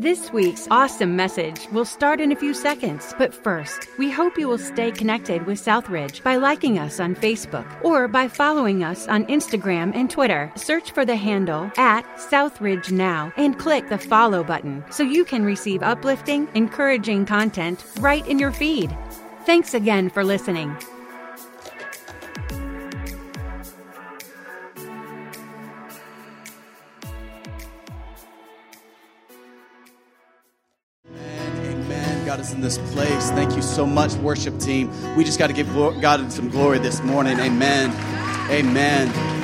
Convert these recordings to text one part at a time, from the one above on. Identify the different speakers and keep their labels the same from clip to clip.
Speaker 1: This week's awesome message will start in a few seconds, but first, we hope you will stay connected with Southridge by liking us on Facebook or by following us on Instagram and Twitter. Search for the handle at Southridge Now and click the follow button so you can receive uplifting, encouraging content right in your feed. Thanks again for listening.
Speaker 2: In this place. Thank you so much, worship team. We just got to give God some glory this morning. Amen. Amen.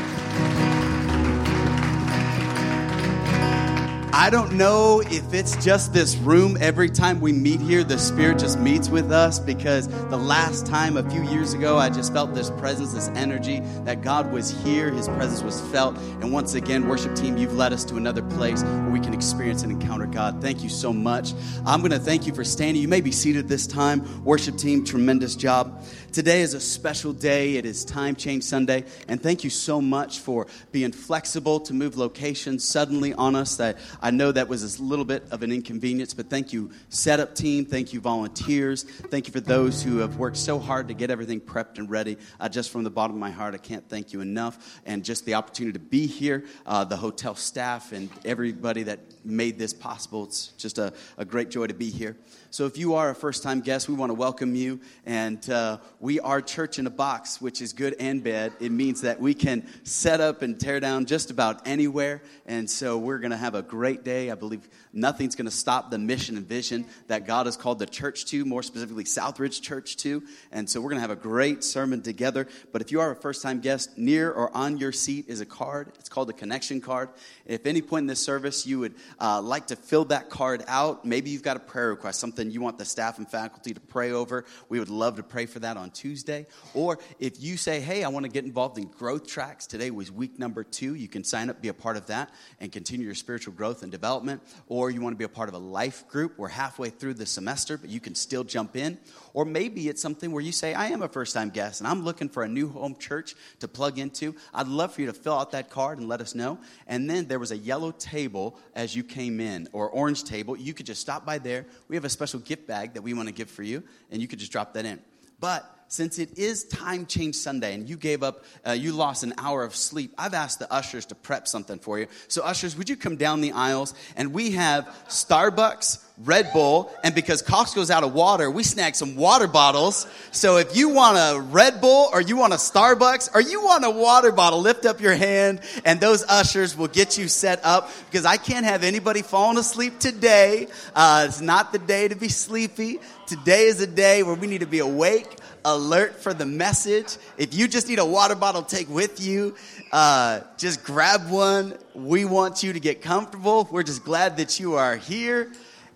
Speaker 2: I don't know if it's just this room. Every time we meet here, the Spirit just meets with us because the last time, a few years ago, I just felt this presence, this energy that God was here, His presence was felt. And once again, worship team, you've led us to another place where we can experience and encounter God. Thank you so much. I'm going to thank you for standing. You may be seated this time. Worship team, tremendous job. Today is a special day. It is Time Change Sunday. And thank you so much for being flexible to move locations suddenly on us. That I know that was a little bit of an inconvenience, but thank you, setup team. Thank you, volunteers. Thank you for those who have worked so hard to get everything prepped and ready. Uh, just from the bottom of my heart, I can't thank you enough. And just the opportunity to be here, uh, the hotel staff, and everybody that made this possible. It's just a, a great joy to be here. So, if you are a first time guest, we want to welcome you. And uh, we are church in a box, which is good and bad. It means that we can set up and tear down just about anywhere. And so, we're going to have a great day. I believe nothing's going to stop the mission and vision that God has called the church to, more specifically, Southridge Church to. And so, we're going to have a great sermon together. But if you are a first time guest, near or on your seat is a card. It's called a connection card. If any point in this service you would uh, like to fill that card out, maybe you've got a prayer request, something you want the staff and faculty to pray over, we would love to pray for that on Tuesday. Or if you say, hey, I want to get involved in growth tracks, today was week number two, you can sign up, be a part of that, and continue your spiritual growth and development. Or you want to be a part of a life group, we're halfway through the semester, but you can still jump in. Or maybe it's something where you say, I am a first time guest and I'm looking for a new home church to plug into. I'd love for you to fill out that card and let us know. And then there was a yellow table as you came in, or orange table. You could just stop by there. We have a special gift bag that we want to give for you, and you could just drop that in. But since it is time change Sunday and you gave up, uh, you lost an hour of sleep, I've asked the ushers to prep something for you. So, ushers, would you come down the aisles? And we have Starbucks, Red Bull, and because Costco's out of water, we snagged some water bottles. So, if you want a Red Bull or you want a Starbucks or you want a water bottle, lift up your hand and those ushers will get you set up because I can't have anybody falling asleep today. Uh, it's not the day to be sleepy. Today is a day where we need to be awake alert for the message. If you just need a water bottle take with you, uh, just grab one. We want you to get comfortable. We're just glad that you are here.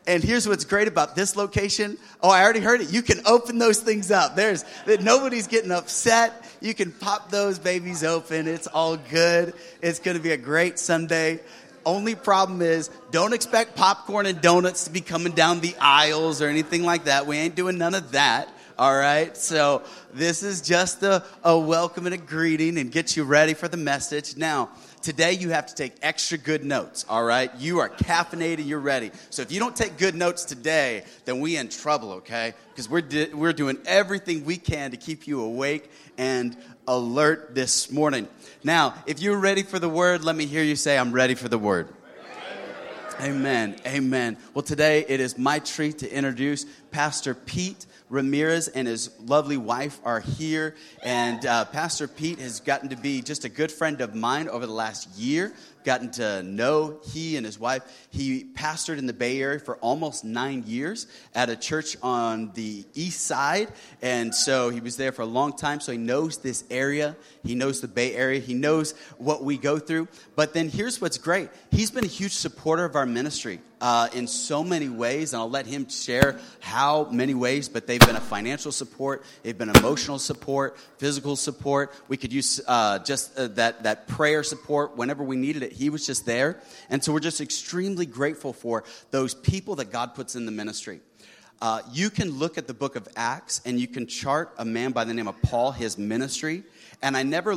Speaker 2: And here's what's great about this location. Oh, I already heard it. You can open those things up. There's that nobody's getting upset. You can pop those babies open. It's all good. It's going to be a great Sunday. Only problem is don't expect popcorn and donuts to be coming down the aisles or anything like that. We ain't doing none of that. All right. So this is just a, a welcome and a greeting and get you ready for the message. Now, today you have to take extra good notes. All right. You are caffeinated. You're ready. So if you don't take good notes today, then we in trouble. Okay. Because we're, di- we're doing everything we can to keep you awake and alert this morning. Now, if you're ready for the word, let me hear you say, I'm ready for the word. Amen. Amen. Well, today it is my treat to introduce Pastor Pete Ramirez and his lovely wife are here. And uh, Pastor Pete has gotten to be just a good friend of mine over the last year gotten to know he and his wife. He pastored in the Bay Area for almost nine years at a church on the east side. And so he was there for a long time. So he knows this area. He knows the Bay Area. He knows what we go through. But then here's what's great he's been a huge supporter of our ministry. Uh, in so many ways, and I'll let him share how many ways, but they've been a financial support, they've been emotional support, physical support. We could use uh, just uh, that, that prayer support whenever we needed it. He was just there. And so we're just extremely grateful for those people that God puts in the ministry. Uh, you can look at the book of Acts and you can chart a man by the name of Paul, his ministry. And I never,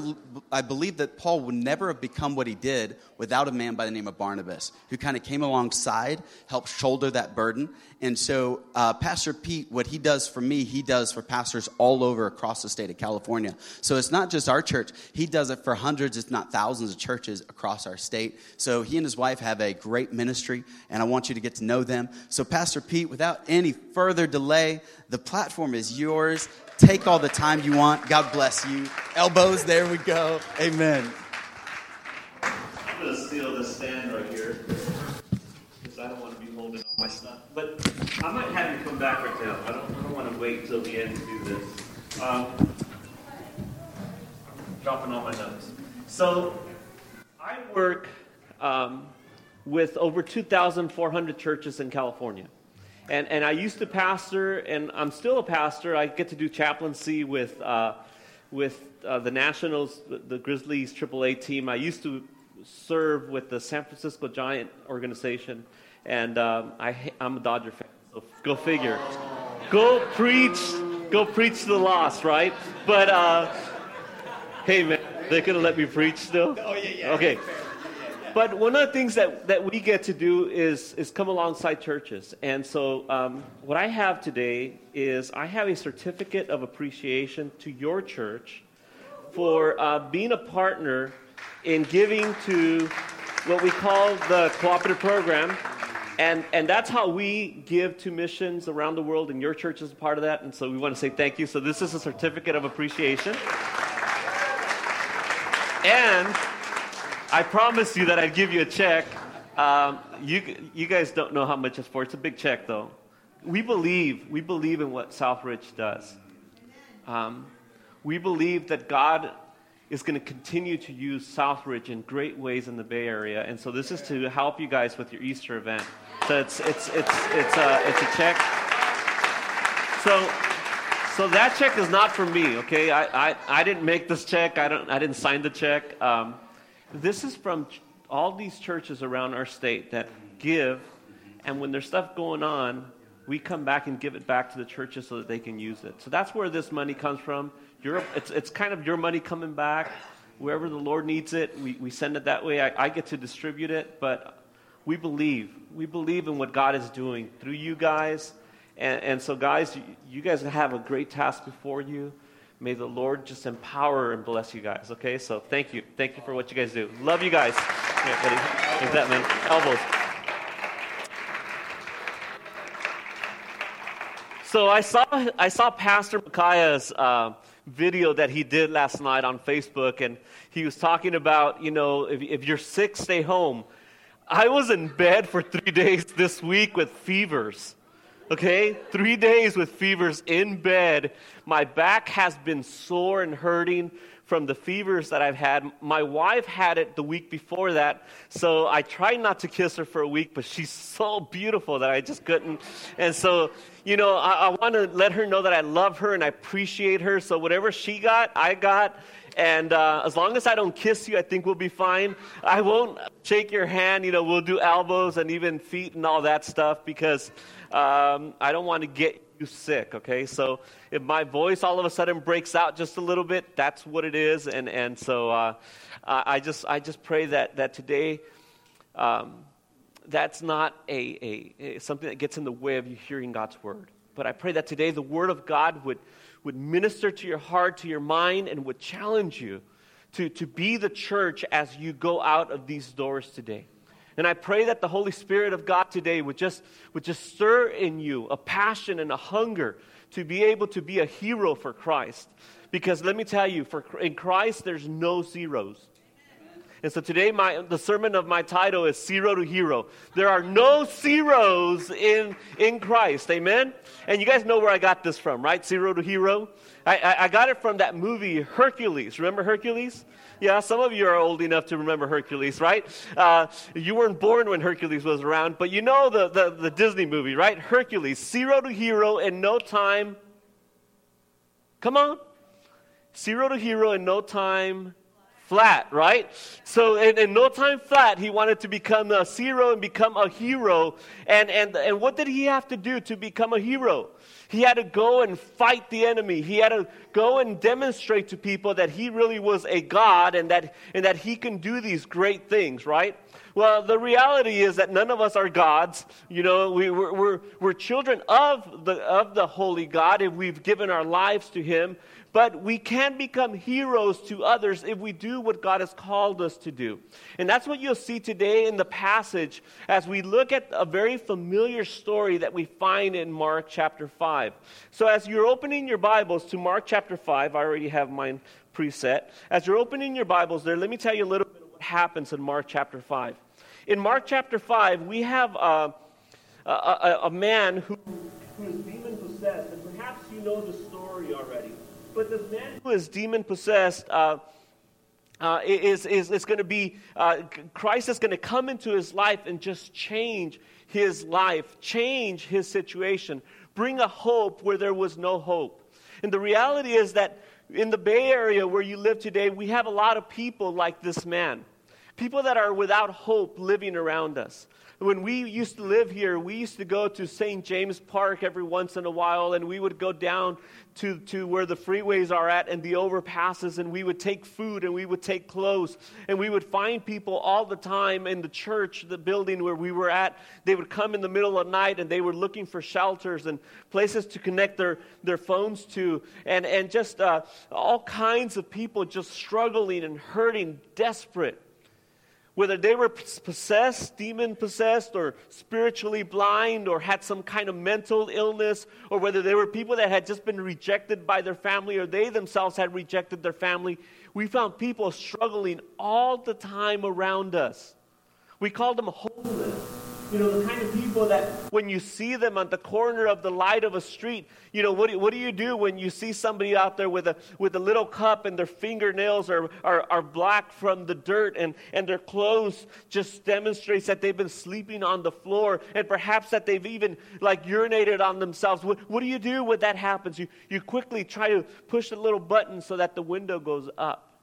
Speaker 2: I believe that Paul would never have become what he did without a man by the name of Barnabas, who kind of came alongside, helped shoulder that burden. And so, uh, Pastor Pete, what he does for me, he does for pastors all over across the state of California. So it's not just our church, he does it for hundreds, if not thousands, of churches across our state. So he and his wife have a great ministry, and I want you to get to know them. So, Pastor Pete, without any further delay, the platform is yours. Take all the time you want. God bless you. Elbows, there we go. Amen.
Speaker 3: I'm going to steal this stand right here because I don't want to be holding all my stuff. But I might have you come back right now. I don't, I don't want to wait until the end to do this. Um, dropping all my notes. So I work um, with over 2,400 churches in California. And, and I used to pastor, and I'm still a pastor. I get to do chaplaincy with, uh, with uh, the Nationals, the, Grizzlies AAA team. I used to serve with the San Francisco Giant organization, and um, I, I'm a Dodger fan, so go figure. Go preach, go preach to the loss, right? But uh, hey, man, they're gonna let me preach still.
Speaker 2: Oh yeah, yeah.
Speaker 3: Okay. But one of the things that, that we get to do is, is come alongside churches. And so, um, what I have today is I have a certificate of appreciation to your church for uh, being a partner in giving to what we call the cooperative program. And, and that's how we give to missions around the world, and your church is a part of that. And so we want to say thank you. So, this is a certificate of appreciation. And I promised you that I'd give you a check. Um, you, you guys don't know how much it's for. It's a big check, though. We believe, we believe in what Southridge does. Um, we believe that God is going to continue to use Southridge in great ways in the Bay Area, and so this is to help you guys with your Easter event. So it's it's it's it's a it's a check. So so that check is not for me. Okay, I I, I didn't make this check. I don't I didn't sign the check. Um, this is from all these churches around our state that give, and when there's stuff going on, we come back and give it back to the churches so that they can use it. So that's where this money comes from. It's, it's kind of your money coming back. Wherever the Lord needs it, we, we send it that way. I, I get to distribute it, but we believe. We believe in what God is doing through you guys. And, and so, guys, you guys have a great task before you. May the Lord just empower and bless you guys, okay? So thank you. Thank you for what you guys do. Love you guys. Yeah, buddy. That, man. Elbows. So I saw, I saw Pastor Micaiah's uh, video that he did last night on Facebook, and he was talking about, you know, if, if you're sick, stay home. I was in bed for three days this week with fevers. Okay, three days with fevers in bed. My back has been sore and hurting from the fevers that I've had. My wife had it the week before that, so I tried not to kiss her for a week, but she's so beautiful that I just couldn't. And so, you know, I, I want to let her know that I love her and I appreciate her. So whatever she got, I got. And uh, as long as I don't kiss you, I think we'll be fine. I won't shake your hand. You know, we'll do elbows and even feet and all that stuff because um, I don't want to get you sick, okay? So if my voice all of a sudden breaks out just a little bit, that's what it is. And, and so uh, I, just, I just pray that, that today um, that's not a, a, a, something that gets in the way of you hearing God's word. But I pray that today the word of God would, would minister to your heart, to your mind, and would challenge you to, to be the church as you go out of these doors today. And I pray that the Holy Spirit of God today would just, would just stir in you a passion and a hunger to be able to be a hero for Christ. Because let me tell you, for, in Christ, there's no zeros. And so today, my, the sermon of my title is Zero to Hero. There are no zeros in, in Christ. Amen? And you guys know where I got this from, right? Zero to Hero. I, I, I got it from that movie Hercules. Remember Hercules? Yeah, some of you are old enough to remember Hercules, right? Uh, you weren't born when Hercules was around, but you know the, the, the Disney movie, right? Hercules, zero to hero in no time. Come on. Zero to hero in no time flat, right? So in, in, no time flat, he wanted to become a zero and become a hero. And, and, and what did he have to do to become a hero? He had to go and fight the enemy. He had to go and demonstrate to people that he really was a God and that, and that he can do these great things, right? Well, the reality is that none of us are gods. You know, we, we're, we're, we're children of the, of the Holy God if we've given our lives to Him. But we can become heroes to others if we do what God has called us to do. And that's what you'll see today in the passage as we look at a very familiar story that we find in Mark chapter 5. So, as you're opening your Bibles to Mark chapter 5, I already have mine preset. As you're opening your Bibles there, let me tell you a little bit of what happens in Mark chapter 5. In Mark chapter 5, we have uh, a, a, a man who, who is demon possessed, and perhaps you know the story. But this man who is demon possessed uh, uh, is, is, is going to be, uh, Christ is going to come into his life and just change his life, change his situation, bring a hope where there was no hope. And the reality is that in the Bay Area where you live today, we have a lot of people like this man. People that are without hope living around us when we used to live here, we used to go to St. James Park every once in a while, and we would go down to, to where the freeways are at and the overpasses, and we would take food and we would take clothes, and we would find people all the time in the church, the building where we were at. They would come in the middle of the night and they were looking for shelters and places to connect their, their phones to, and, and just uh, all kinds of people just struggling and hurting, desperate whether they were possessed, demon possessed, or spiritually blind, or had some kind of mental illness, or whether they were people that had just been rejected by their family, or they themselves had rejected their family, we found people struggling all the time around us. We called them homeless. You know, the kind of people that when you see them on the corner of the light of a street, you know, what do, what do you do when you see somebody out there with a, with a little cup and their fingernails are, are, are black from the dirt and, and their clothes just demonstrates that they've been sleeping on the floor and perhaps that they've even like urinated on themselves. What, what do you do when that happens? You, you quickly try to push a little button so that the window goes up.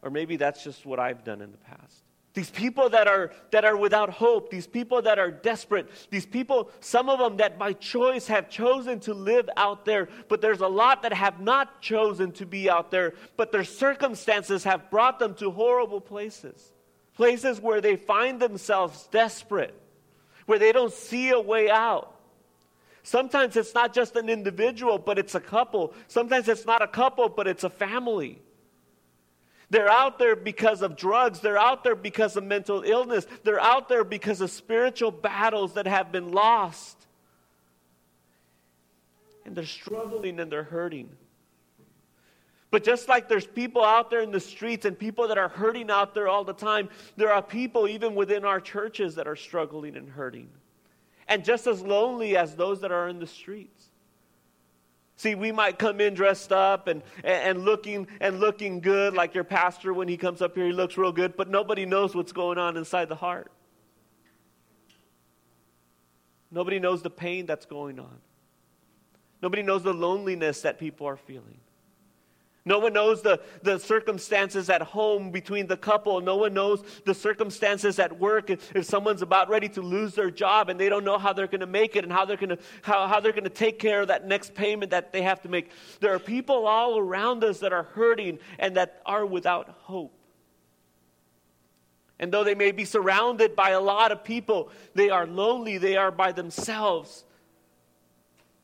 Speaker 3: Or maybe that's just what I've done in the past. These people that are, that are without hope, these people that are desperate, these people, some of them that by choice have chosen to live out there, but there's a lot that have not chosen to be out there, but their circumstances have brought them to horrible places. Places where they find themselves desperate, where they don't see a way out. Sometimes it's not just an individual, but it's a couple. Sometimes it's not a couple, but it's a family. They're out there because of drugs. They're out there because of mental illness. They're out there because of spiritual battles that have been lost. And they're struggling and they're hurting. But just like there's people out there in the streets and people that are hurting out there all the time, there are people even within our churches that are struggling and hurting. And just as lonely as those that are in the streets. See, we might come in dressed up and, and, looking and looking good, like your pastor when he comes up here, he looks real good, but nobody knows what's going on inside the heart. Nobody knows the pain that's going on. Nobody knows the loneliness that people are feeling. No one knows the, the circumstances at home between the couple. No one knows the circumstances at work. If, someone's about ready to lose their job and they don't know how they're going to make it and how they're going to how, how they're going to take care of that next payment that they have to make. There are people all around us that are hurting and that are without hope. And though they may be surrounded by a lot of people, they are lonely. They are by themselves.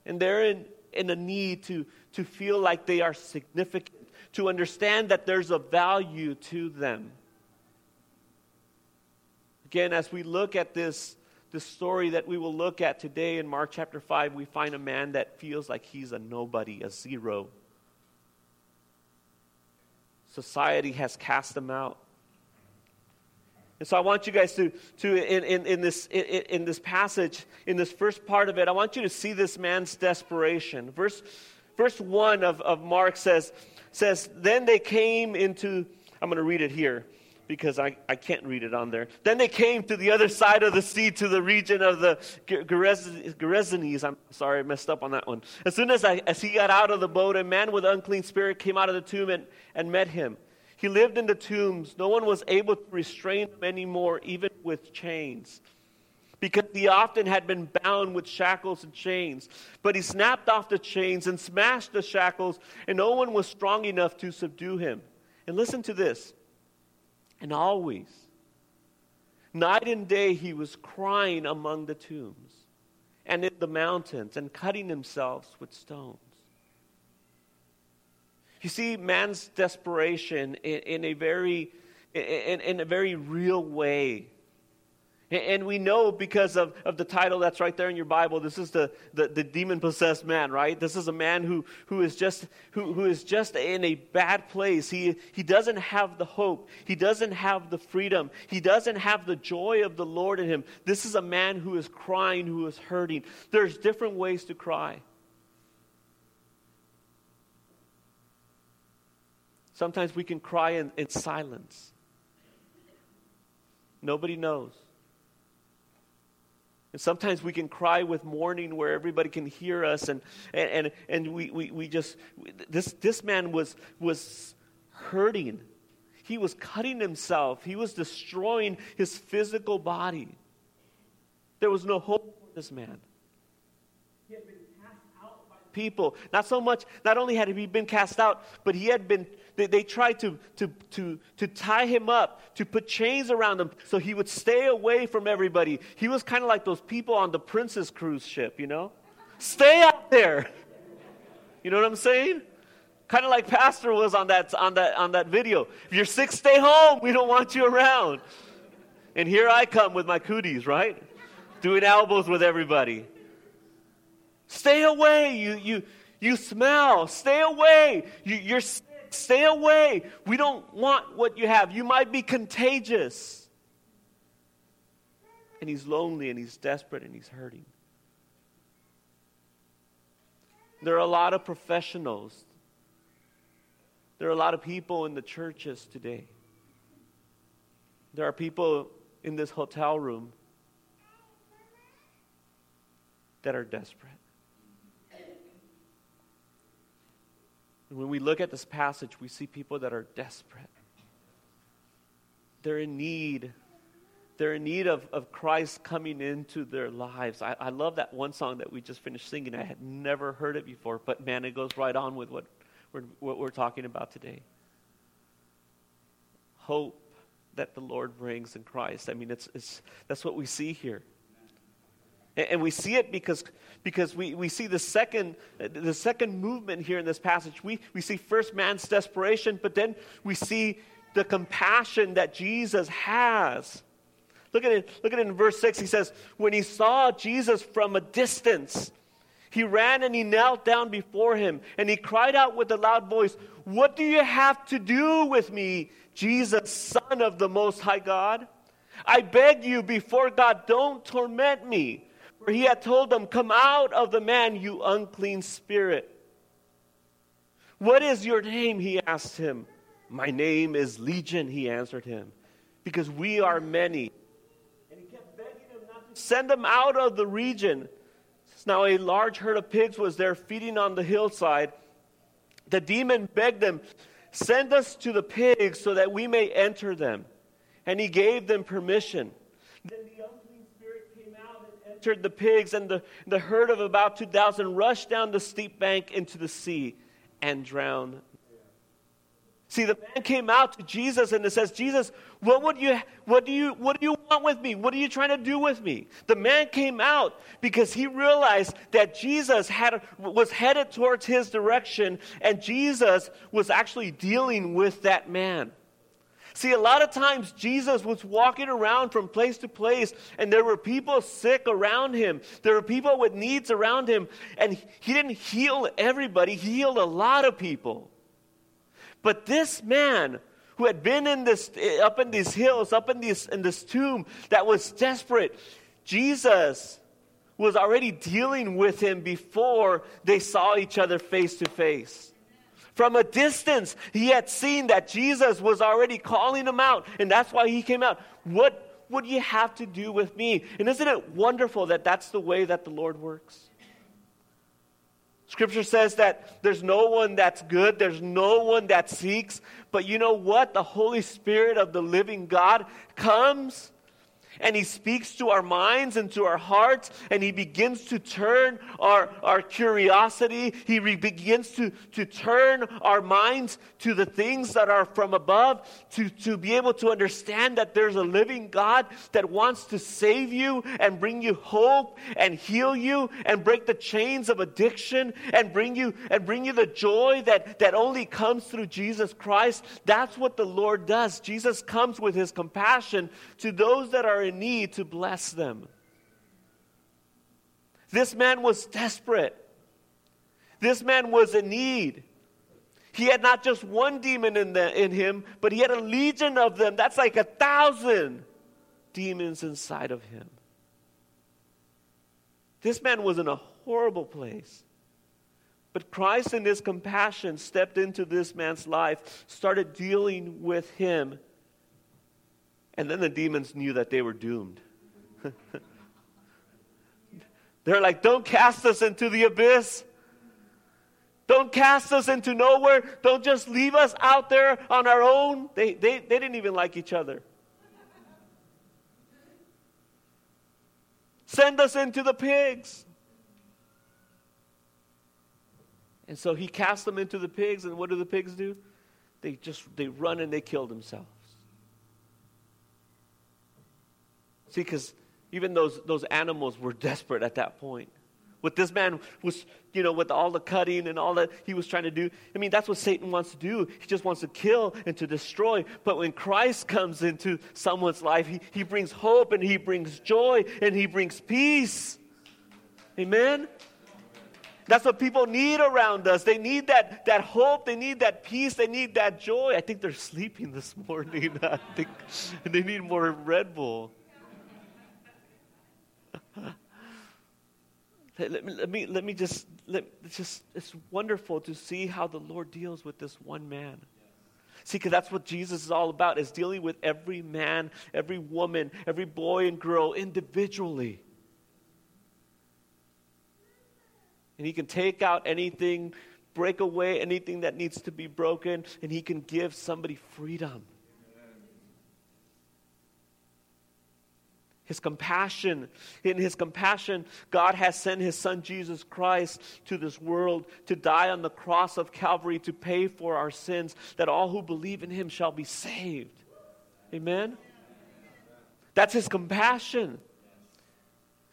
Speaker 3: And they're in, in a need to to feel like they are significant, to understand that there's a value to them. Again, as we look at this, this story that we will look at today in Mark chapter 5, we find a man that feels like he's a nobody, a zero. Society has cast him out. And so I want you guys to, to in, in, in, this, in, in this passage, in this first part of it, I want you to see this man's desperation. Verse, Verse 1 of, of Mark says, says, Then they came into, I'm going to read it here because I, I can't read it on there. Then they came to the other side of the sea, to the region of the Gerasenes. I'm sorry, I messed up on that one. As soon as, I, as he got out of the boat, a man with unclean spirit came out of the tomb and, and met him. He lived in the tombs. No one was able to restrain him anymore, even with chains. Because he often had been bound with shackles and chains. But he snapped off the chains and smashed the shackles, and no one was strong enough to subdue him. And listen to this. And always, night and day, he was crying among the tombs and in the mountains and cutting himself with stones. You see, man's desperation in, in a very in, in, a very real way. And we know because of, of the title that's right there in your Bible, this is the, the, the demon possessed man, right? This is a man who, who, is just, who, who is just in a bad place. He, he doesn't have the hope, he doesn't have the freedom, he doesn't have the joy of the Lord in him. This is a man who is crying, who is hurting. There's different ways to cry. Sometimes we can cry in, in silence. Nobody knows. And sometimes we can cry with mourning where everybody can hear us. And, and, and, and we, we, we just, this, this man was, was hurting. He was cutting himself, he was destroying his physical body. There was no hope for this man. He had been cast out by people. Not so much, not only had he been cast out, but he had been they, they tried to, to, to, to tie him up, to put chains around him so he would stay away from everybody. He was kind of like those people on the Princess cruise ship, you know? Stay out there. You know what I'm saying? Kind of like Pastor was on that, on, that, on that video. If you're sick, stay home. We don't want you around. And here I come with my cooties, right? Doing elbows with everybody. Stay away. You, you, you smell. Stay away. You, you're Stay away. We don't want what you have. You might be contagious. And he's lonely and he's desperate and he's hurting. There are a lot of professionals. There are a lot of people in the churches today. There are people in this hotel room that are desperate. And when we look at this passage, we see people that are desperate. They're in need. They're in need of, of Christ coming into their lives. I, I love that one song that we just finished singing. I had never heard it before, but man, it goes right on with what we're, what we're talking about today. Hope that the Lord brings in Christ. I mean, it's, it's, that's what we see here. And we see it because, because we, we see the second, the second movement here in this passage. We, we see first man's desperation, but then we see the compassion that Jesus has. Look at it, look at it in verse 6. He says, When he saw Jesus from a distance, he ran and he knelt down before him, and he cried out with a loud voice, What do you have to do with me, Jesus, Son of the Most High God? I beg you before God, don't torment me. For he had told them, Come out of the man, you unclean spirit. What is your name? He asked him. My name is Legion, he answered him, because we are many. And he kept begging him not to send them out of the region. Now, a large herd of pigs was there feeding on the hillside. The demon begged them, Send us to the pigs so that we may enter them. And he gave them permission. Then the entered the pigs, and the, the herd of about 2,000 rushed down the steep bank into the sea and drowned. See, the man came out to Jesus and it says, Jesus, what would you what do you what do you want with me? What are you trying to do with me? The man came out because he realized that Jesus had was headed towards his direction, and Jesus was actually dealing with that man. See, a lot of times Jesus was walking around from place to place, and there were people sick around him. There were people with needs around him, and he didn't heal everybody, he healed a lot of people. But this man, who had been in this, eh, up in these hills, up in this, in this tomb, that was desperate, Jesus was already dealing with him before they saw each other face to face. From a distance, he had seen that Jesus was already calling him out, and that's why he came out. What would you have to do with me? And isn't it wonderful that that's the way that the Lord works? Scripture says that there's no one that's good, there's no one that seeks. But you know what? The Holy Spirit of the living God comes and he speaks to our minds and to our hearts, and he begins to turn our, our curiosity. He re- begins to, to turn our minds to the things that are from above, to, to be able to understand that there's a living God that wants to save you and bring you hope and heal you and break the chains of addiction and bring you and bring you the joy that, that only comes through Jesus Christ. That's what the Lord does. Jesus comes with his compassion to those that are in need to bless them. This man was desperate. This man was in need. He had not just one demon in, the, in him, but he had a legion of them. That's like a thousand demons inside of him. This man was in a horrible place. But Christ, in his compassion, stepped into this man's life, started dealing with him, and then the demons knew that they were doomed. They're like, don't cast us into the abyss. Don't cast us into nowhere. Don't just leave us out there on our own. They, they, they didn't even like each other. Send us into the pigs. And so he cast them into the pigs, and what do the pigs do? They just they run and they kill themselves. See, because even those, those animals were desperate at that point. What this man was, you know, with all the cutting and all that he was trying to do. I mean, that's what Satan wants to do. He just wants to kill and to destroy. But when Christ comes into someone's life, he, he brings hope and he brings joy and he brings peace. Amen? That's what people need around us. They need that, that hope. They need that peace. They need that joy. I think they're sleeping this morning. I think they need more Red Bull. Let, me, let me, let me just, let, it's just, it's wonderful to see how the Lord deals with this one man. See, because that's what Jesus is all about, is dealing with every man, every woman, every boy and girl individually. And he can take out anything, break away anything that needs to be broken, and he can give somebody freedom. His compassion. In His compassion, God has sent His Son Jesus Christ to this world to die on the cross of Calvary to pay for our sins, that all who believe in Him shall be saved. Amen? That's His compassion.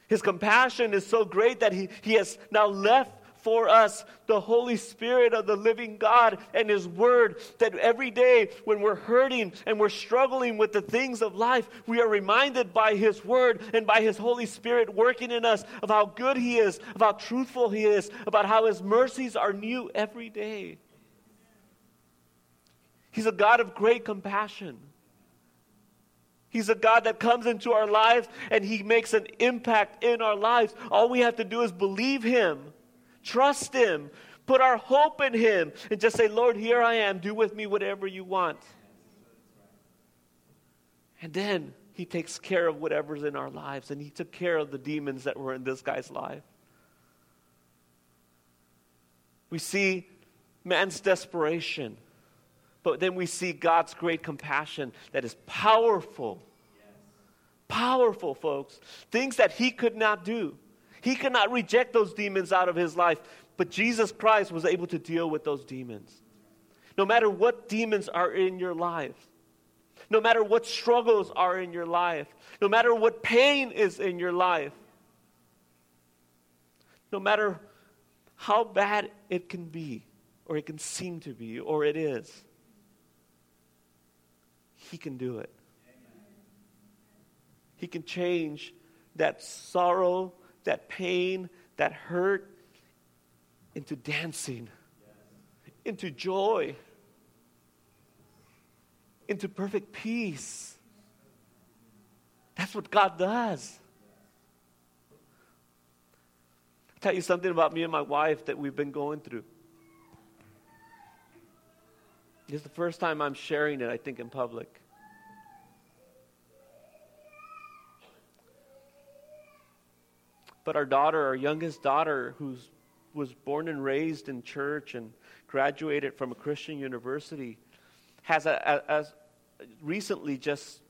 Speaker 3: His compassion is so great that He, he has now left for us the Holy Spirit of the living God and His Word. That every day when we're hurting and we're struggling with the things of life, we are reminded by His Word and by His Holy Spirit working in us of how good He is, of how truthful He is, about how His mercies are new every day. He's a God of great compassion. He's a God that comes into our lives and He makes an impact in our lives. All we have to do is believe Him Trust Him. Put our hope in Him. And just say, Lord, here I am. Do with me whatever you want. And then He takes care of whatever's in our lives. And He took care of the demons that were in this guy's life. We see man's desperation, but then we see God's great compassion that is powerful. Powerful, folks. Things that He could not do. He could not reject those demons out of his life, but Jesus Christ was able to deal with those demons. No matter what demons are in your life, no matter what struggles are in your life, no matter what pain is in your life, no matter how bad it can be, or it can seem to be, or it is, He can do it. He can change that sorrow that pain, that hurt, into dancing, into joy, into perfect peace. That's what God does. I'll tell you something about me and my wife that we've been going through. This is the first time I'm sharing it, I think, in public. But our daughter, our youngest daughter, who was born and raised in church and graduated from a Christian university, has a, a, as recently just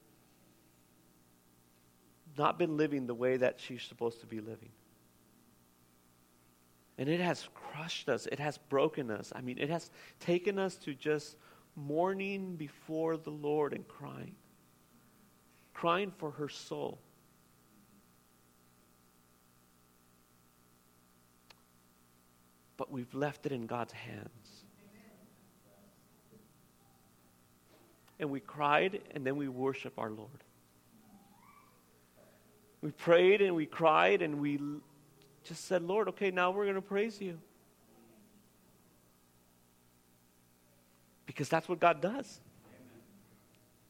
Speaker 3: not been living the way that she's supposed to be living. And it has crushed us. It has broken us. I mean, it has taken us to just mourning before the Lord and crying, crying for her soul. But we've left it in God's hands. And we cried, and then we worship our Lord. We prayed and we cried and we just said, Lord, okay, now we're going to praise you. Because that's what God does.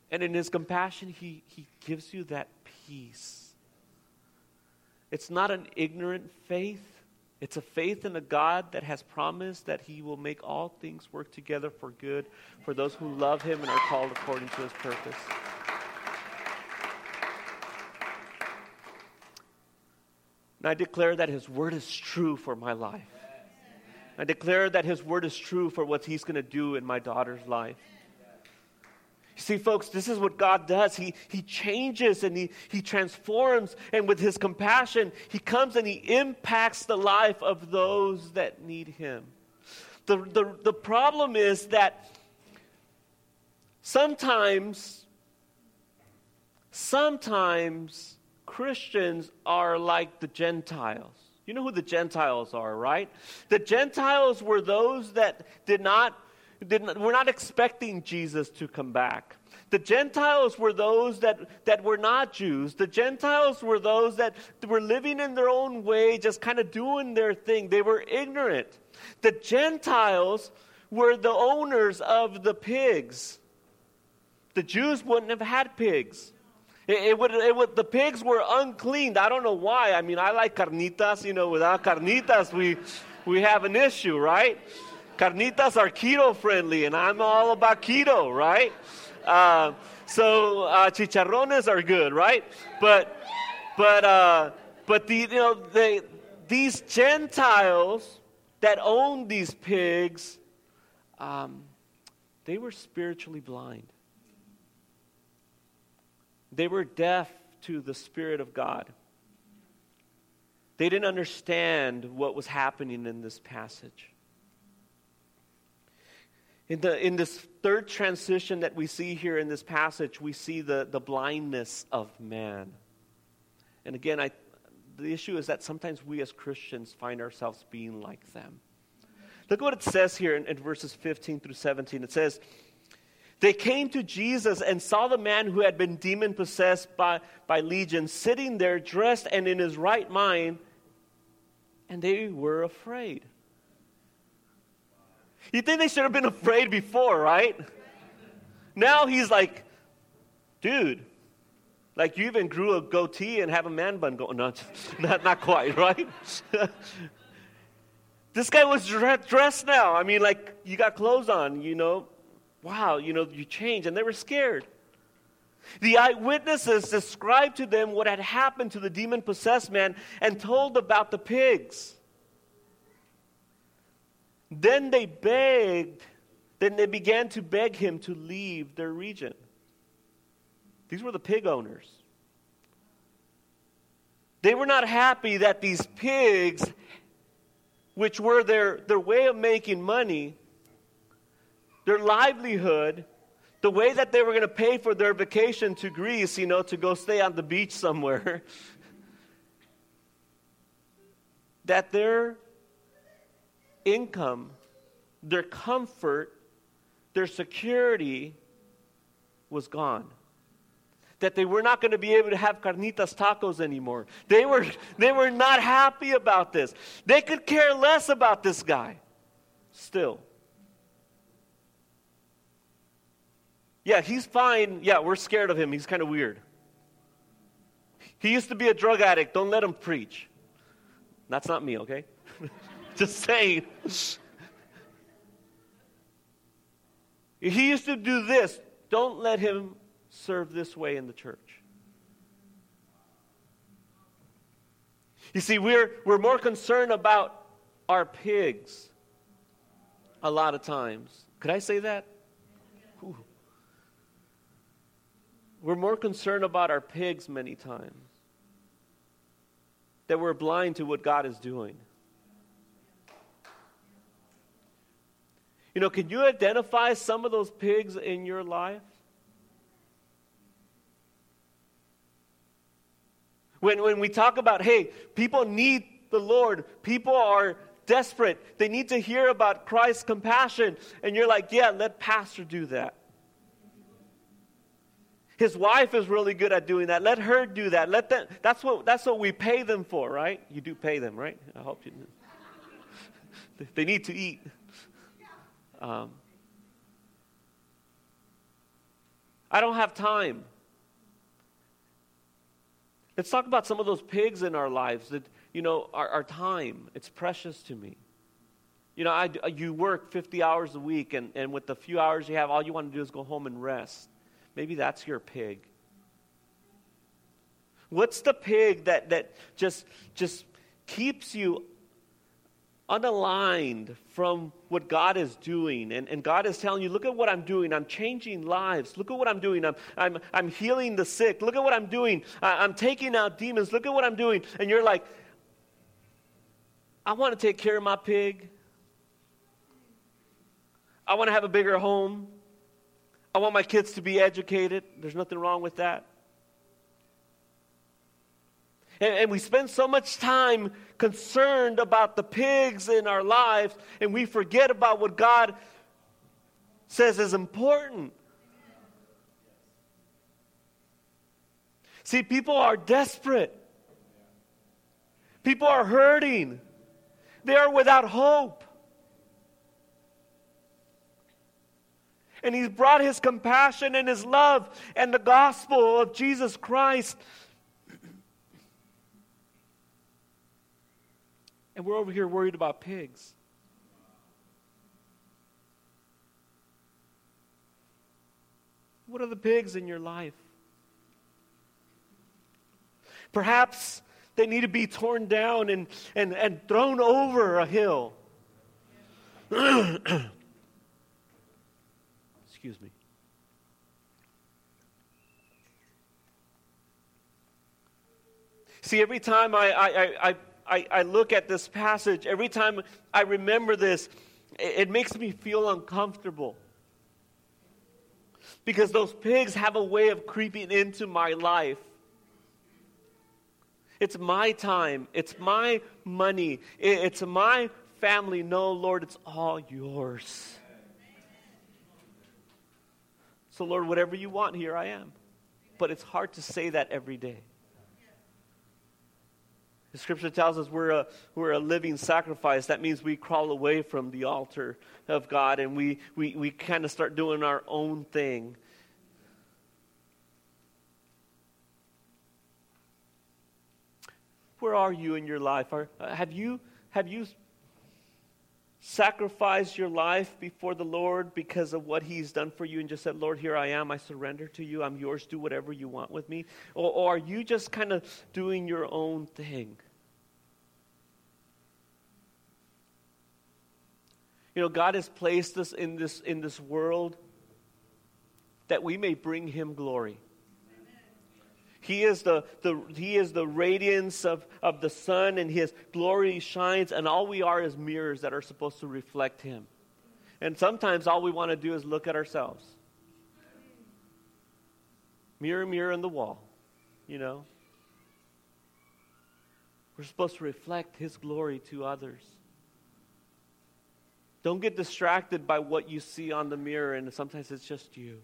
Speaker 3: And in His compassion, He, he gives you that peace. It's not an ignorant faith, it's a faith in a God that has promised that He will make all things work together for good for those who love Him and are called according to His purpose. And I declare that His word is true for my life. I declare that His word is true for what He's going to do in my daughter's life. See, folks, this is what God does. He, he changes and he, he transforms, and with His compassion, He comes and He impacts the life of those that need Him. The, the, the problem is that sometimes, sometimes, Christians are like the Gentiles. You know who the Gentiles are, right? The Gentiles were those that did not, not were not expecting Jesus to come back. The Gentiles were those that, that were not Jews. The Gentiles were those that were living in their own way, just kind of doing their thing. They were ignorant. The Gentiles were the owners of the pigs. The Jews wouldn't have had pigs. It, it, would, it would, the pigs were uncleaned. I don't know why. I mean, I like carnitas. You know, without carnitas, we, we have an issue, right? Carnitas are keto friendly, and I'm all about keto, right? Uh, so uh, chicharrones are good, right? But, but, uh, but the, you know, they, these Gentiles that owned these pigs, um, they were spiritually blind. They were deaf to the Spirit of God. They didn't understand what was happening in this passage. In, the, in this third transition that we see here in this passage, we see the, the blindness of man. And again, I, the issue is that sometimes we as Christians find ourselves being like them. Look what it says here in, in verses 15 through 17. It says, they came to Jesus and saw the man who had been demon possessed by, by legion sitting there dressed and in his right mind, and they were afraid. You think they should have been afraid before, right? Now he's like, dude, like you even grew a goatee and have a man bun going. No, not, not quite, right? this guy was dressed now. I mean, like, you got clothes on, you know wow, you know, you changed. And they were scared. The eyewitnesses described to them what had happened to the demon possessed man and told about the pigs. Then they begged, then they began to beg him to leave their region. These were the pig owners. They were not happy that these pigs, which were their, their way of making money, their livelihood, the way that they were going to pay for their vacation to Greece, you know, to go stay on the beach somewhere, that their income, their comfort, their security was gone. That they were not going to be able to have carnitas tacos anymore. They were, they were not happy about this. They could care less about this guy still. Yeah, he's fine. Yeah, we're scared of him. He's kind of weird. He used to be a drug addict. Don't let him preach. That's not me, okay? Just saying. he used to do this. Don't let him serve this way in the church. You see, we're, we're more concerned about our pigs a lot of times. Could I say that? Ooh. We're more concerned about our pigs many times. That we're blind to what God is doing. You know, can you identify some of those pigs in your life? When, when we talk about, hey, people need the Lord, people are desperate, they need to hear about Christ's compassion, and you're like, yeah, let Pastor do that. His wife is really good at doing that. Let her do that. Let them, that's, what, that's what we pay them for, right? You do pay them, right? I hope you do. they need to eat. Um, I don't have time. Let's talk about some of those pigs in our lives that, you know, our, our time. It's precious to me. You know, I, you work 50 hours a week, and, and with the few hours you have, all you want to do is go home and rest. Maybe that's your pig. What's the pig that, that just, just keeps you unaligned from what God is doing. And, and God is telling you, look at what I'm doing. I'm changing lives. Look at what I'm doing. I'm, I'm, I'm healing the sick. Look at what I'm doing. I, I'm taking out demons. Look at what I'm doing. And you're like, I want to take care of my pig. I want to have a bigger home. I want my kids to be educated. There's nothing wrong with that. And, and, we spend so much time concerned about the pigs in our lives, and we forget about what God says is important. See, people are desperate, people are hurting, they are without hope. And he's brought his compassion and his love and the gospel of Jesus Christ. And we're over here worried about pigs. What are the pigs in your life? Perhaps they need to be torn down and, and, and thrown over a hill. Excuse me. See, every time I, I, I, I, I look at this passage, every time I remember this, it, it makes me feel uncomfortable. Because those pigs have a way of creeping into my life. It's my time. It's my money. It's my family. No, Lord, it's all yours. So, Lord, whatever you want, here I am. But it's hard to say that every day. The scripture tells us we're a, we're a living sacrifice. That means we crawl away from the altar of God and we, we, we kind of start doing our own thing. Where are you in your life? Are, uh, have, you, have you sacrificed your life before the Lord because of what He's done for you and just said, Lord, here I am. I surrender to you. I'm yours. Do whatever you want with me? Or, or are you just kind of doing your own thing? You know, God has placed us in this, in this world that we may bring Him glory. He is the, the, he is the radiance of, of the sun, and his glory shines, and all we are is mirrors that are supposed to reflect him. And sometimes all we want to do is look at ourselves. Mirror, mirror in the wall, you know. We're supposed to reflect his glory to others. Don't get distracted by what you see on the mirror, and sometimes it's just you.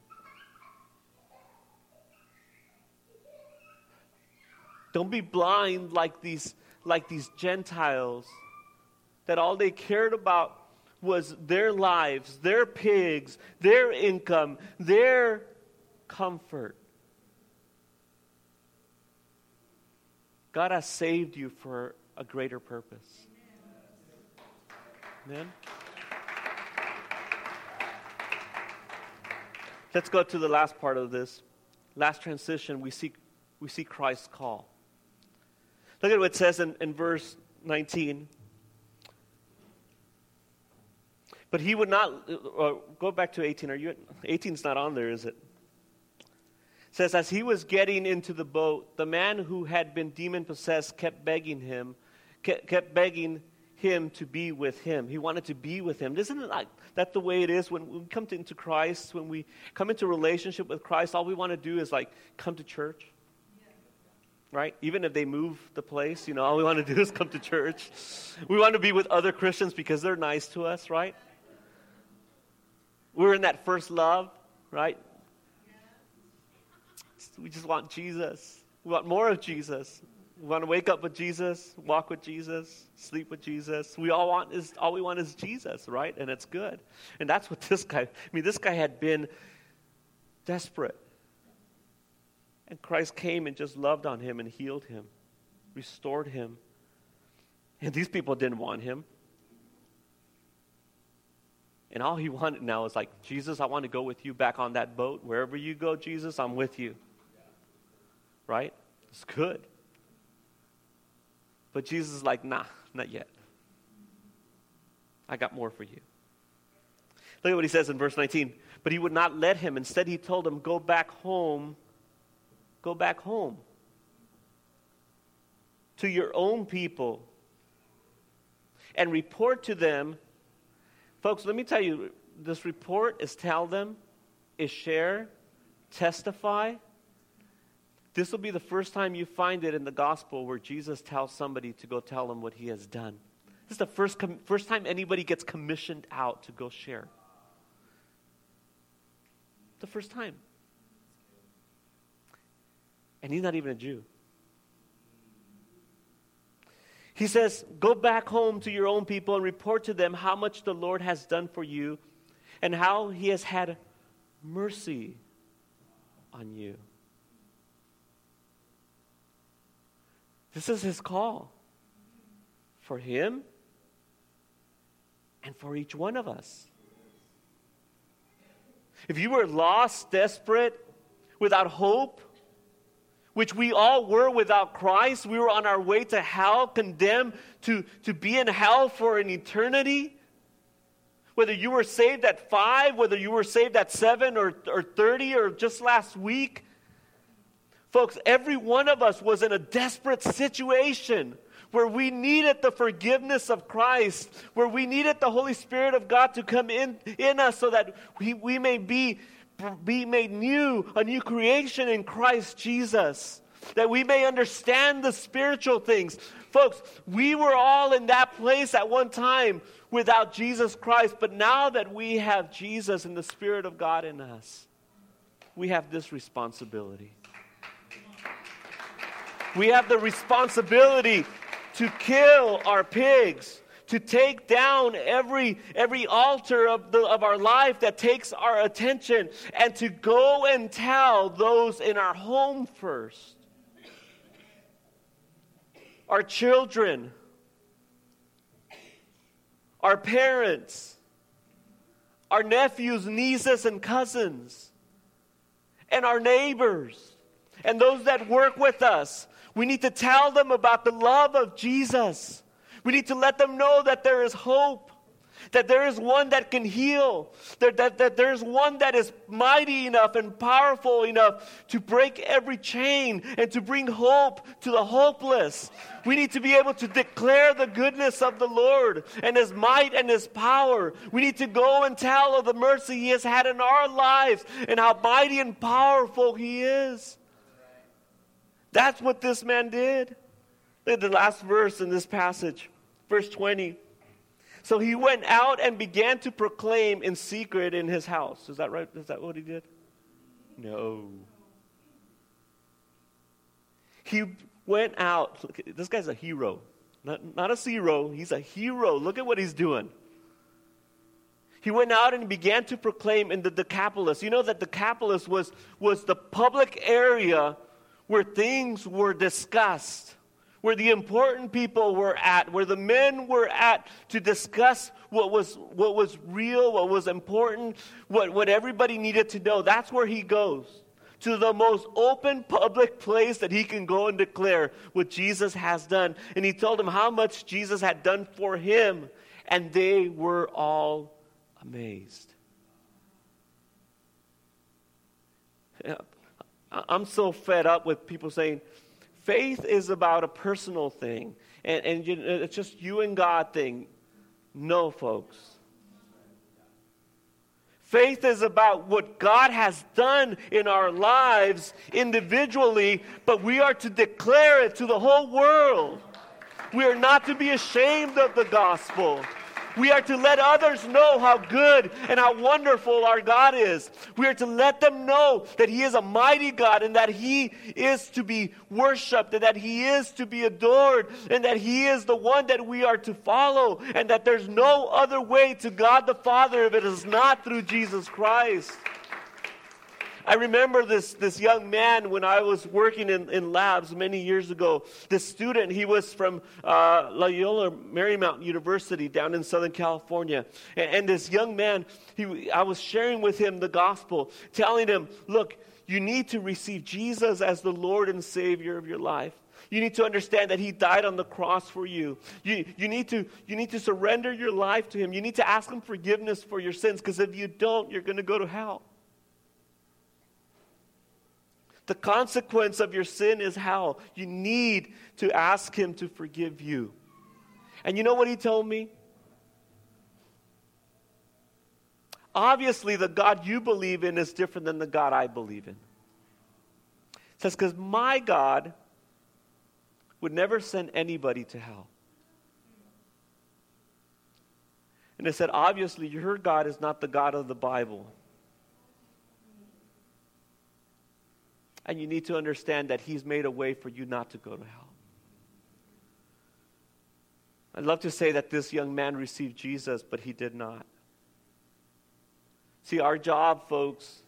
Speaker 3: Don't be blind like these, like these Gentiles that all they cared about was their lives, their pigs, their income, their comfort. God has saved you for a greater purpose. Amen. Let's go to the last part of this. Last transition, we see, we see Christ's call. Look at what it says in, in verse 19. But he would not, uh, go back to 18. Are you, 18's not on there, is it? it? says, as he was getting into the boat, the man who had been demon possessed kept begging him, kept, kept begging him to be with him. He wanted to be with him. Isn't it like that the way it is when we come to, into Christ, when we come into relationship with Christ, all we want to do is like come to church? right? Even if they move the place, you know, all we want to do is come to church. We want to be with other Christians because they're nice to us, right? We're in that first love, right? We just want Jesus. We want more of Jesus. We want to wake up with Jesus, walk with Jesus, sleep with Jesus. We all want is all we want is Jesus, right? And it's good. And that's what this guy, I mean, this guy had been desperate. And Christ came and just loved on him and healed him, restored him. And these people didn't want him. And all he wanted now is like, Jesus, I want to go with you back on that boat. Wherever you go, Jesus, I'm with you. Right? It's good. But Jesus is like, nah, not yet. I got more for you. Look at what he says in verse 19. But he would not let him. Instead, he told him, Go back home. Go back home to your own people and report to them Folks, let me tell you this report is tell them, is share, testify. This will be the first time you find it in the gospel where Jesus tells somebody to go tell them what he has done. This is the first, com- first time anybody gets commissioned out to go share. The first time. And he's not even a Jew. He says, Go back home to your own people and report to them how much the Lord has done for you and how he has had mercy on you. This is his call for him and for each one of us. If you were lost, desperate, without hope, which we all were without Christ. We were on our way to hell, condemned to, to be in hell for an eternity. Whether you were saved at five, whether you were saved at seven or, or 30 or just last week. Folks, every one of us was in a desperate situation where we needed the forgiveness of Christ, where we needed the Holy Spirit of God to come in, in us so that we, we may be be made new, a new creation in Christ Jesus, that we may understand the spiritual things. Folks, we were all in that place at one time without Jesus Christ, but now that we have Jesus and the Spirit of God in us, we have this responsibility. We have the responsibility to kill our pigs to take down every, every altar of, the, of our life that takes our attention and to go and tell those in our home first. Our children, our parents, our nephews, nieces, and cousins, and our neighbors, and those that work with us. We need to tell them about the love of Jesus we need to let them know that there is hope, that there is one that can heal, that, that, that there's one that is mighty enough and powerful enough to break every chain and to bring hope to the hopeless. We need to be able to declare the goodness of the Lord and His might and His power. We need to go and tell of the mercy He has had in our lives and how mighty and powerful He is. That's what this man did. Look at the last verse in this passage. Verse 20. So he went out and began to proclaim in secret in his house. Is that right? Is that what he did? No. He went out. Look, this guy's a hero. Not, not a zero, he's a hero. Look at what he's doing. He went out and began to proclaim in the Decapolis. You know that Decapolis was, was the public area where things were discussed where the important people were at, where the men were at to discuss what was, what was real, what was important, what, what everybody needed to know. That's where he goes. To the most open public place that he can go and declare what Jesus has done. And he told them how much Jesus had done for him. And they were all amazed. I'm so fed up with people saying faith is about a personal thing and, and you it's just you and God thing. No, folks. Faith is about what God has done in our lives individually, but we are to declare it to the whole world. We are not to be ashamed of the gospel. We are to let others know how good and how wonderful our God is. We are to let them know that He is a mighty God and that He is to be worshiped and that He is to be adored and that He is the one that we are to follow and that there's no other way to God the Father if it is not through Jesus Christ. I remember this, this young man when I was working in, in labs many years ago. This student, he was from uh, Loyola Marymount University down in Southern California. And, and this young man, he, I was sharing with him the gospel, telling him, look, you need to receive Jesus as the Lord and Savior of your life. You need to understand that He died on the cross for you. You, you, need, to, you need to surrender your life to Him. You need to ask Him forgiveness for your sins because if you don't, you're going to go to hell. The consequence of your sin is hell. You need to ask Him to forgive you. And you know what He told me? Obviously, the God you believe in is different than the God I believe in. It says, because my God would never send anybody to hell. And it said, obviously, your God is not the God of the Bible. And you need to understand that He's made a way for you not to go to hell. I'd love to say that this young man received Jesus, but he did not. See, our job, folks,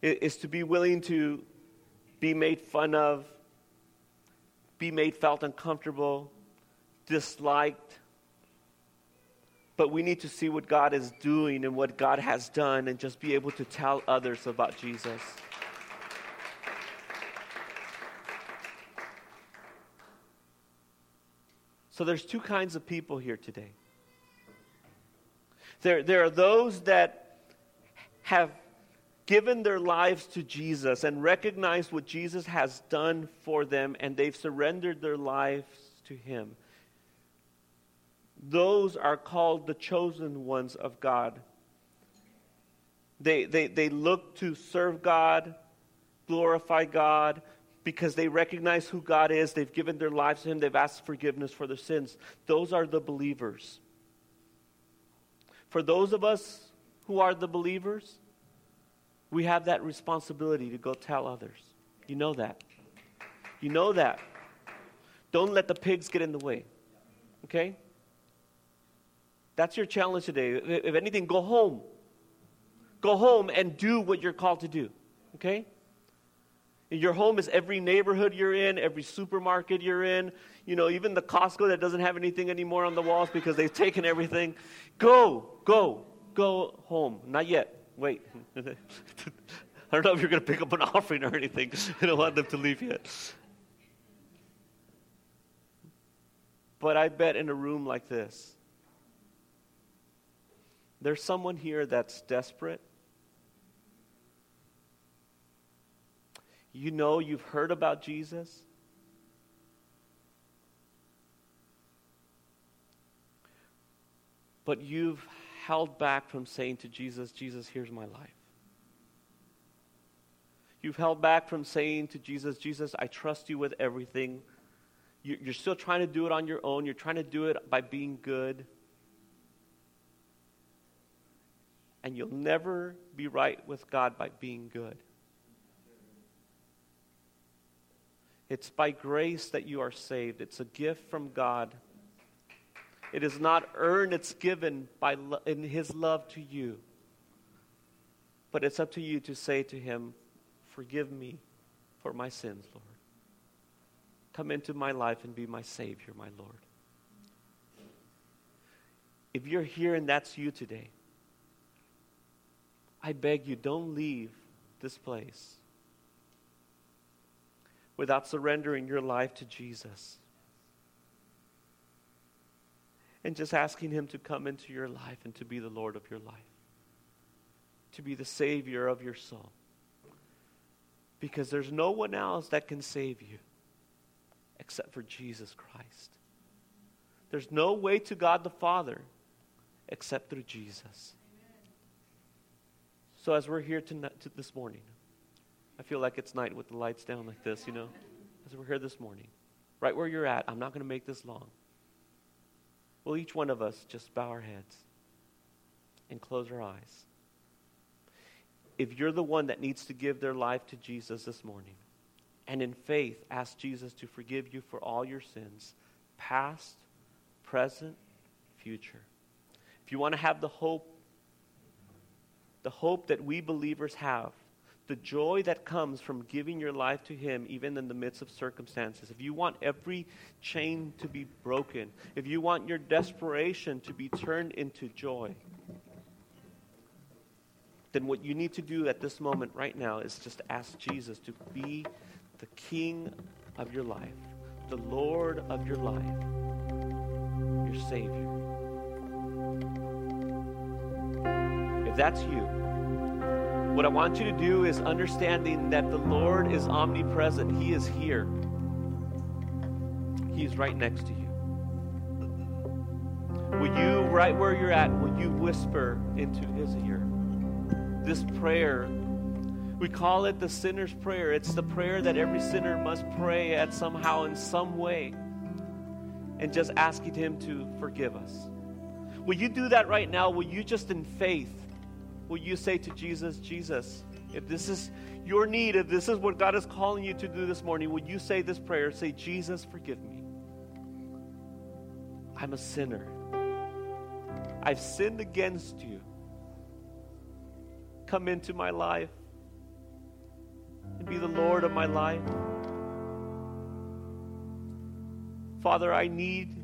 Speaker 3: is to be willing to be made fun of, be made felt uncomfortable, disliked. But we need to see what God is doing and what God has done and just be able to tell others about Jesus. So there's two kinds of people here today. There, there are those that have given their lives to Jesus and recognized what Jesus has done for them, and they've surrendered their lives to Him. Those are called the chosen ones of God. They, they, they look to serve God, glorify God, because they recognize who God is, they've given their lives to Him, they've asked forgiveness for their sins. Those are the believers. For those of us who are the believers, we have that responsibility to go tell others. You know that. You know that. Don't let the pigs get in the way. Okay? That's your challenge today. If anything, go home. Go home and do what you're called to do. Okay? Your home is every neighborhood you're in, every supermarket you're in, you know, even the Costco that doesn't have anything anymore on the walls because they've taken everything. Go, go, go home. Not yet. Wait. I don't know if you're going to pick up an offering or anything. I don't want them to leave yet. But I bet in a room like this, there's someone here that's desperate You know you've heard about Jesus. But you've held back from saying to Jesus, Jesus, here's my life. You've held back from saying to Jesus, Jesus, I trust you with everything. You're still trying to do it on your own. You're trying to do it by being good. And you'll never be right with God by being good. It's by grace that you are saved. It's a gift from God. It is not earned, it's given by lo- in His love to you. But it's up to you to say to Him, Forgive me for my sins, Lord. Come into my life and be my Savior, my Lord. If you're here and that's you today, I beg you, don't leave this place without surrendering your life to Jesus. and just asking Him to come into your life and to be the Lord of your life, to be the Savior of your soul. Because there's no one else that can save you except for Jesus Christ. There's no way to God the Father except through Jesus. So as we're here tonight, to this morning, I feel like it's night with the lights down like this, you know. As we're here this morning, right where you're at, I'm not going to make this long. Will each one of us just bow our heads and close our eyes? If you're the one that needs to give their life to Jesus this morning, and in faith ask Jesus to forgive you for all your sins, past, present, future. If you want to have the hope, the hope that we believers have, the joy that comes from giving your life to Him, even in the midst of circumstances, if you want every chain to be broken, if you want your desperation to be turned into joy, then what you need to do at this moment right now is just ask Jesus to be the King of your life, the Lord of your life, your Savior. If that's you, what I want you to do is understanding that the Lord is omnipresent. He is here. He's right next to you. Will you, right where you're at, will you whisper into his ear? This prayer, we call it the sinner's prayer. It's the prayer that every sinner must pray at somehow in some way. And just asking him to forgive us. Will you do that right now? Will you just in faith will you say to Jesus, Jesus, if this is your need, if this is what God is calling you to do this morning, will you say this prayer? Say, Jesus, forgive me. I'm a sinner. I've sinned against you. Come into my life and be the Lord of my life. Father, I need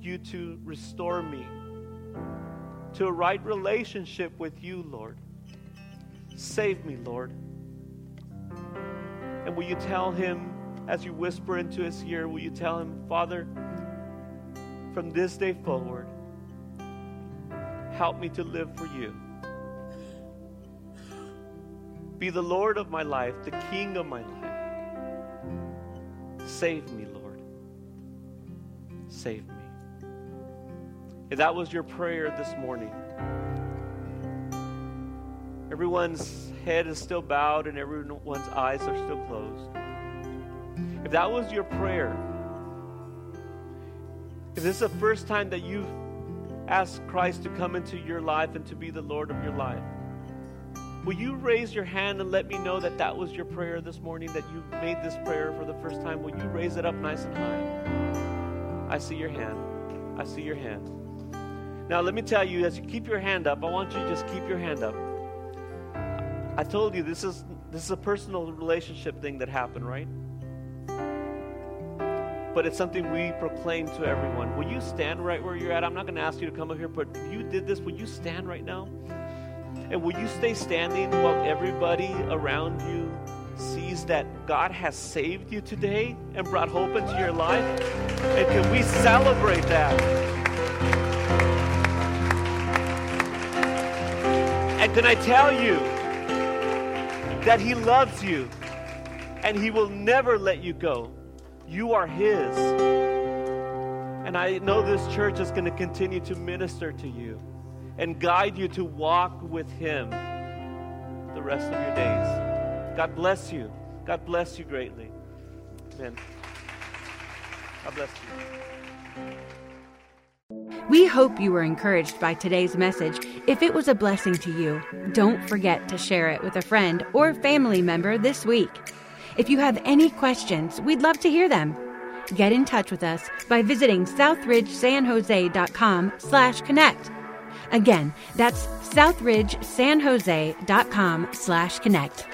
Speaker 3: you to restore me to a right relationship with you, Lord. Save me, Lord. And will you tell him, as you whisper into his ear, will you tell him, Father, from this day forward, help me to live for you. Be the Lord of my life, the King of my life. Save me, Lord. Save me. If that was your prayer this morning, everyone's head is still bowed and everyone's eyes are still closed. If that was your prayer, if this is the first time that you've asked Christ to come into your life and to be the Lord of your life, will you raise your hand and let me know that that was your prayer this morning, that you made this prayer for the first time? Will you raise it up nice and high? I see your hand. I see your hand. Now, let me tell you, as you keep your hand up, I want you to just keep your hand up. I told you this is this is a personal relationship thing that happened, right? But it's something we proclaim to everyone. Will you stand right where you're at? I'm not going to ask you to come up here, but if you did this, will you stand right now? And will you stay standing while everybody around you sees that God has saved you today and brought hope into your life? And can we celebrate that? Can I tell you that He loves you and He will never let you go? You are His. And I know this church is going to continue to minister to you and guide you to walk with Him the rest of your days. God bless you. God bless you greatly. Amen. God bless you.
Speaker 1: We hope you were encouraged by today's message. If it was a blessing to you, don't forget to share it with a friend or family member this week. If you have any questions, we'd love to hear them. Get in touch with us by visiting southridgesanjose.com slash connect. Again, that's southridgesanjose.com slash connect.